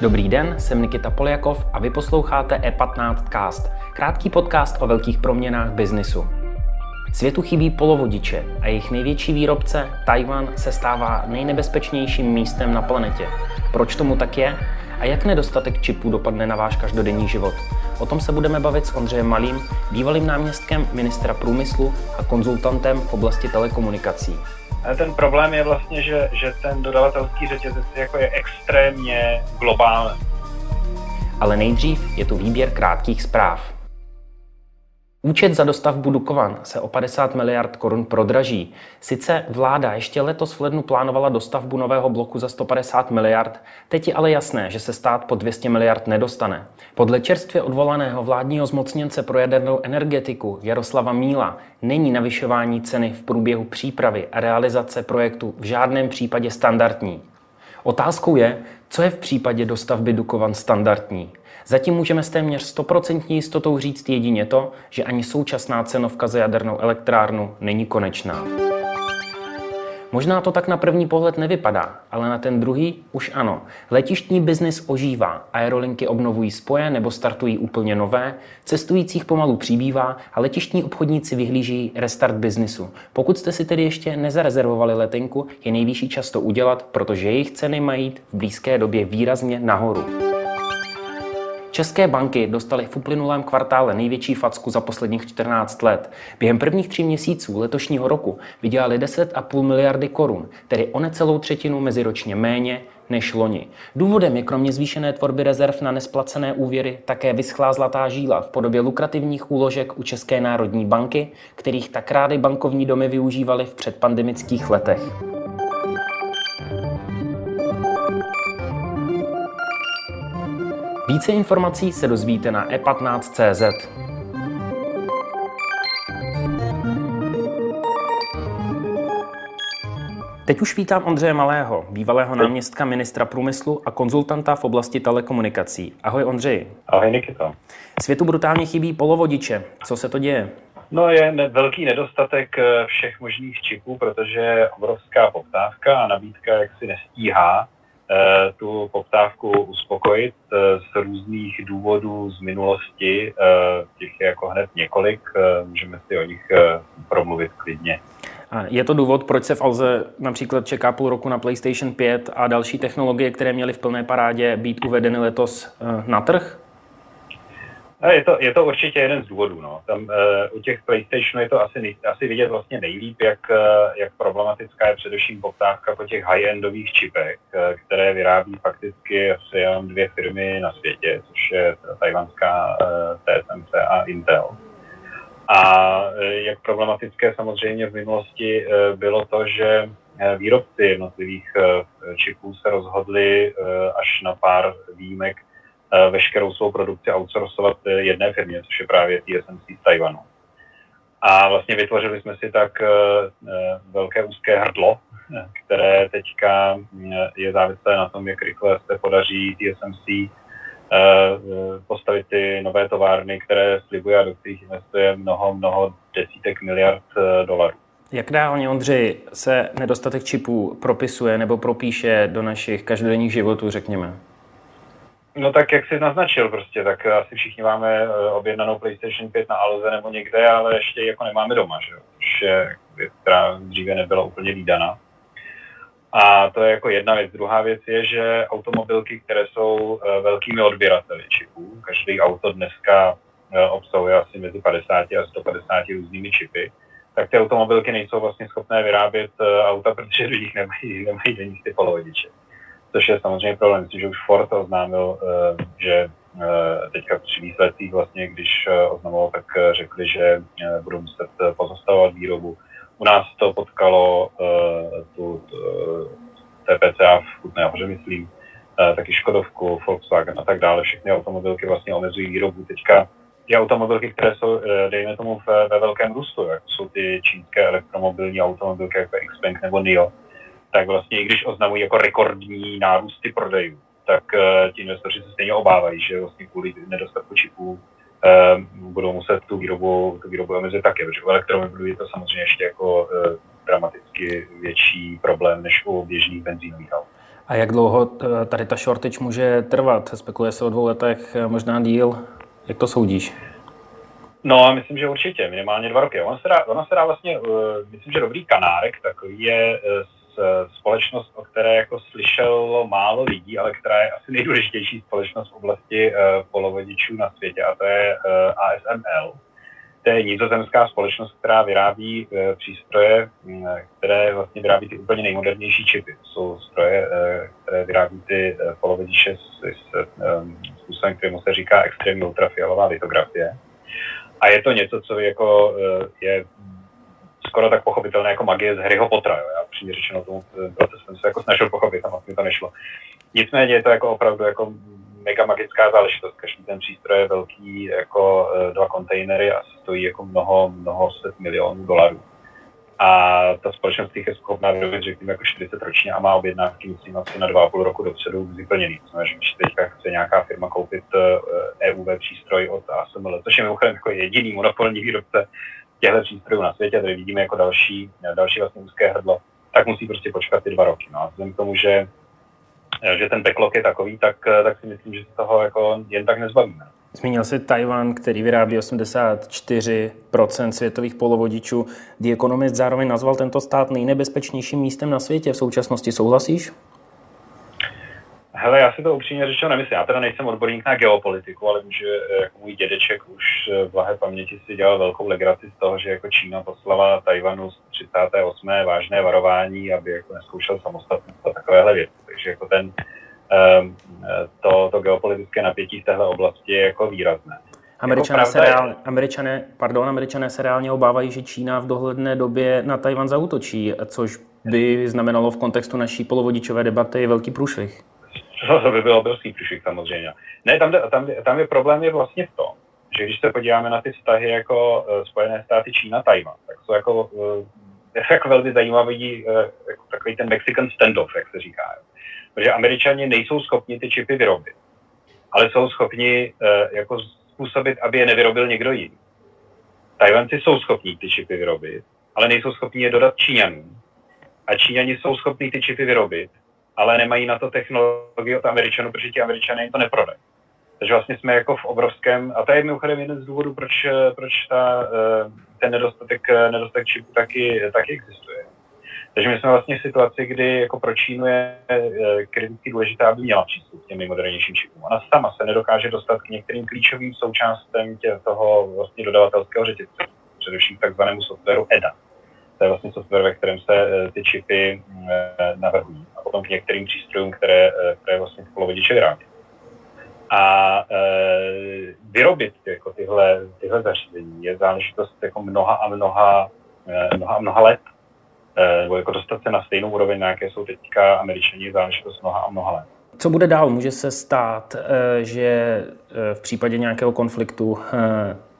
Dobrý den, jsem Nikita Poljakov a vy posloucháte E15 Cast, krátký podcast o velkých proměnách biznisu. Světu chybí polovodiče a jejich největší výrobce, Tajvan, se stává nejnebezpečnějším místem na planetě. Proč tomu tak je? A jak nedostatek čipů dopadne na váš každodenní život? O tom se budeme bavit s Ondřejem Malým, bývalým náměstkem ministra průmyslu a konzultantem v oblasti telekomunikací. Ten problém je vlastně, že, že ten dodavatelský řetězec jako je extrémně globální. Ale nejdřív je tu výběr krátkých zpráv. Účet za dostavbu Dukovan se o 50 miliard korun prodraží. Sice vláda ještě letos v lednu plánovala dostavbu nového bloku za 150 miliard, teď je ale jasné, že se stát po 200 miliard nedostane. Podle čerstvě odvolaného vládního zmocněnce pro jadernou energetiku Jaroslava Míla není navyšování ceny v průběhu přípravy a realizace projektu v žádném případě standardní. Otázkou je, co je v případě dostavby Dukovan standardní. Zatím můžeme s téměř 100% jistotou říct jedině to, že ani současná cenovka za jadernou elektrárnu není konečná. Možná to tak na první pohled nevypadá, ale na ten druhý už ano. Letištní biznis ožívá, aerolinky obnovují spoje nebo startují úplně nové, cestujících pomalu přibývá a letištní obchodníci vyhlíží restart biznisu. Pokud jste si tedy ještě nezarezervovali letenku, je nejvyšší čas to udělat, protože jejich ceny mají v blízké době výrazně nahoru. České banky dostaly v uplynulém kvartále největší facku za posledních 14 let. Během prvních tří měsíců letošního roku vydělali 10,5 miliardy korun, tedy o necelou třetinu meziročně méně než loni. Důvodem je kromě zvýšené tvorby rezerv na nesplacené úvěry také vyschlá zlatá žíla v podobě lukrativních úložek u České národní banky, kterých tak rády bankovní domy využívaly v předpandemických letech. Více informací se dozvíte na e15.cz. Teď už vítám Ondřeje Malého, bývalého náměstka ministra průmyslu a konzultanta v oblasti telekomunikací. Ahoj Ondřej. Ahoj Nikita. Světu brutálně chybí polovodiče. Co se to děje? No je ne, velký nedostatek eh, všech možných čipů, protože je obrovská poptávka a nabídka jaksi nestíhá tu poptávku uspokojit eh, z různých důvodů z minulosti. Eh, těch je jako hned několik, můžeme si o nich promluvit klidně. Je to důvod, proč se v Alze například čeká půl roku na PlayStation 5 a další technologie, které měly v plné parádě být uvedeny letos na trh? Je to, je to určitě jeden z důvodů. No. Tam, uh, u těch PlayStationů je to asi, asi vidět vlastně nejlíp, jak, uh, jak problematická je především poptávka po těch high-endových čipech, uh, které vyrábí fakticky asi jenom dvě firmy na světě, což je tajvanská uh, TSMC a Intel. A uh, jak problematické samozřejmě v minulosti uh, bylo to, že výrobci jednotlivých čipů se rozhodli až na pár výjimek veškerou svou produkci outsourcovat eh, jedné firmě, což je právě TSMC z Tajvanu. A vlastně vytvořili jsme si tak eh, velké úzké hrdlo, které teďka je závislé na tom, jak rychle se podaří TSMC postavit ty nové továrny, které slibuje a do kterých investuje mnoho, mnoho desítek miliard dolarů. Jak reálně, Ondřej, se nedostatek čipů propisuje nebo propíše do našich každodenních životů, řekněme? No tak jak jsi naznačil prostě, tak asi všichni máme eh, objednanou PlayStation 5 na Alze nebo někde, ale ještě jako nemáme doma, že je která dříve nebyla úplně výdana. A to je jako jedna věc. Druhá věc je, že automobilky, které jsou eh, velkými odběrateli čipů, každý auto dneska eh, obsahuje asi mezi 50 a 150 různými čipy, tak ty automobilky nejsou vlastně schopné vyrábět auta, protože nich nemají, nemají do nich ty polovodiče což je samozřejmě problém. Myslím, že už Ford oznámil, eh, že eh, teďka při výsledcích vlastně, když eh, oznamoval, tak řekli, že budou muset pozastavovat výrobu. U nás to potkalo tu, TPCA v Kutné hoře, myslím, taky Škodovku, Volkswagen a tak dále. Všechny automobilky vlastně omezují výrobu. Teďka ty automobilky, které jsou, dejme tomu, ve velkém růstu, jako jsou ty čínské elektromobilní automobilky jako Xpeng nebo NIO, tak vlastně i když oznamují jako rekordní nárůsty prodejů, tak uh, ti investoři se stejně obávají, že vlastně kvůli nedostatku čipů budou muset tu výrobu, tu výrobu omezit taky, protože u elektromobilů je to samozřejmě ještě jako dramaticky větší problém než u běžných benzínových aut. A jak dlouho tady ta shortage může trvat? Spekuluje se o dvou letech, možná díl. Jak to soudíš? No, myslím, že určitě, minimálně dva roky. Ono se dá, ono se dá vlastně, uh, myslím, že dobrý kanárek takový je uh, společnost, o které jako slyšelo málo lidí, ale která je asi nejdůležitější společnost v oblasti uh, polovodičů na světě a to je uh, ASML. To je nizozemská společnost, která vyrábí přístroje, uh, které vlastně vyrábí ty úplně nejmodernější čipy. To jsou stroje, které vyrábí ty polovodiče s, s um, způsobem, kterému se říká extrémní ultrafialová litografie. A je to něco, co jako eh, je skoro tak pochopitelné jako magie z Harryho Pottera. Jo. Já přímě řečeno tomu proces jsem se jako snažil pochopit a moc mi to nešlo. Nicméně je to jako opravdu jako mega magická záležitost. Každý ten přístroj je velký jako eh, dva kontejnery a stojí jako mnoho, mnoho set milionů dolarů. A ta společnost je schopná vyrobit, řekněme, jako 40 ročně a má objednávky, myslím, asi na 2,5 roku dopředu vyplněný. To znamená, že když teďka chce nějaká firma koupit EUV eh, e přístroj od ASML, což je mimochodem jako jediný monopolní výrobce těchto přístrojů na světě, tady vidíme jako další, další vlastně úzké hrdlo, tak musí prostě počkat ty dva roky. No a vzhledem k tomu, že, že ten backlog je takový, tak, tak si myslím, že se toho jako jen tak nezbavíme. Zmínil se Tajvan, který vyrábí 84% světových polovodičů. The Economist zároveň nazval tento stát nejnebezpečnějším místem na světě. V současnosti souhlasíš? Hele, já si to upřímně řečeno nemyslím. Já teda nejsem odborník na geopolitiku, ale vím, že eh, jako můj dědeček už eh, v blahé paměti si dělal velkou legraci z toho, že jako Čína poslala Tajvanu z 38. vážné varování, aby jako neskoušel samostatnost a takovéhle věci. Takže jako ten, Ehm, to, to geopolitické napětí v téhle oblasti je jako výrazné. Američané, jako se reál, američané, pardon, američané se reálně obávají, že Čína v dohledné době na Tajvan zautočí, což by znamenalo v kontextu naší polovodičové debaty velký průšvih. To by byl obrovský průšvih samozřejmě. Ne, tam, tam, tam je problém je vlastně v tom, že když se podíváme na ty vztahy jako uh, Spojené státy, Čína, Tajvan, tak jsou jako, uh, jako velmi zajímavý uh, jako takový ten Mexican standoff, jak se říká. Protože američani nejsou schopni ty čipy vyrobit, ale jsou schopni jako způsobit, aby je nevyrobil někdo jiný. Tajvanci jsou schopni ty čipy vyrobit, ale nejsou schopni je dodat Číňanům. A Číňani jsou schopni ty čipy vyrobit, ale nemají na to technologii od Američanů, protože ti Američané jim to neprodají. Takže vlastně jsme jako v obrovském, a to je mimochodem jeden z důvodů, proč, proč ta, eh, ten nedostatek, nedostatek čipů taky, taky existuje. Takže my jsme vlastně v situaci, kdy jako pro Čínu je eh, kriticky důležité, aby měla přístup k těm nejmodernějším čipům. Ona sama se nedokáže dostat k některým klíčovým součástem tě, toho vlastně dodavatelského řetězce, především takzvanému softwaru EDA. To je vlastně software, ve kterém se eh, ty čipy eh, navrhují. A potom k některým přístrojům, které, které vlastně ty polovodiče vyrábí. A vyrobit jako tyhle, tyhle zařízení je záležitost jako mnoha a mnoha, mnoha a mnoha let. Eh, nebo jako dostat se na stejnou úroveň, na jaké jsou teďka američani, záležitost mnoha a mnoha let. Co bude dál? Může se stát, eh, že eh, v případě nějakého konfliktu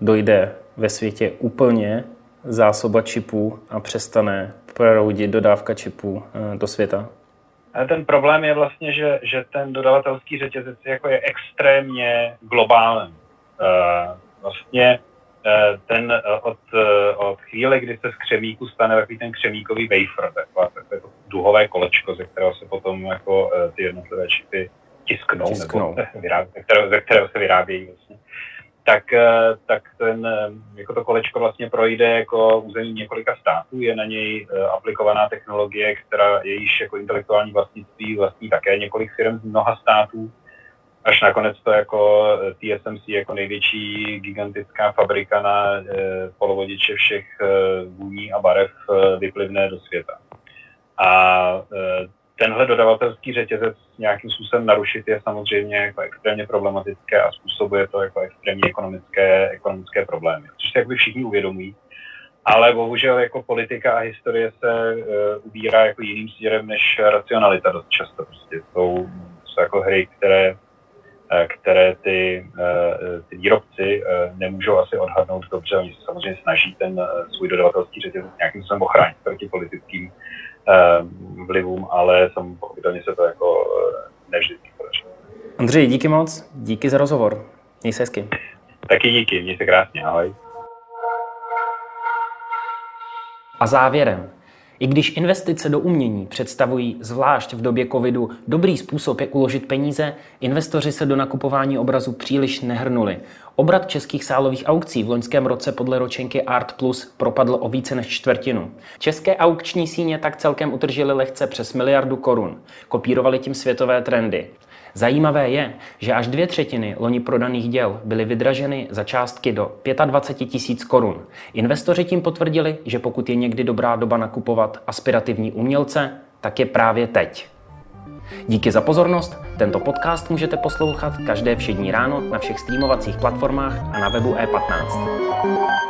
dojde ve světě úplně zásoba čipů a přestane proudit dodávka čipů do světa? Ten problém je vlastně, že, že ten dodavatelský řetězec jako je extrémně globální. Vlastně Eh, ten eh, od, eh, od chvíle, kdy se z křemíku stane takový ten křemíkový wafer, takové, takové to duhové kolečko, ze kterého se potom jako ty jednotlivé čipy tisknou, tisknou. nebo vyrábí, ze, kterého, ze kterého se vyrábějí vlastně, tak, tak ten, jako to kolečko vlastně projde jako území několika států, je na něj aplikovaná technologie, která jejíž jako intelektuální vlastnictví vlastní také několik firm z mnoha států, až nakonec to jako eh, TSMC jako největší gigantická fabrika na polovodiče všech vůní a barev vyplivne do světa. A tenhle dodavatelský řetězec nějakým způsobem narušit je samozřejmě jako extrémně problematické a způsobuje to jako extrémně ekonomické, ekonomické problémy, což se by všichni uvědomují. Ale bohužel jako politika a historie se uh, ubírá jako jiným směrem než racionalita dost často. Prostě jsou, jsou jako hry, které Eh, které ty, eh, ty výrobci eh, nemůžou asi odhadnout dobře. Oni se samozřejmě snaží ten svůj dodavatelský řetězec nějakým způsobem ochránit proti politickým vlivům, ale samozřejmě se to jako nevždycky podaří. Andřej, díky moc, díky za rozhovor. Měj se hezky. Taky díky, mějte krásně, ahoj. A závěrem, i když investice do umění představují zvlášť v době covidu dobrý způsob, jak uložit peníze, investoři se do nakupování obrazu příliš nehrnuli. Obrat českých sálových aukcí v loňském roce podle ročenky Art Plus propadl o více než čtvrtinu. České aukční síně tak celkem utržily lehce přes miliardu korun. Kopírovali tím světové trendy. Zajímavé je, že až dvě třetiny loni prodaných děl byly vydraženy za částky do 25 tisíc korun. Investoři tím potvrdili, že pokud je někdy dobrá doba nakupovat aspirativní umělce, tak je právě teď. Díky za pozornost. Tento podcast můžete poslouchat každé všední ráno na všech streamovacích platformách a na webu e15.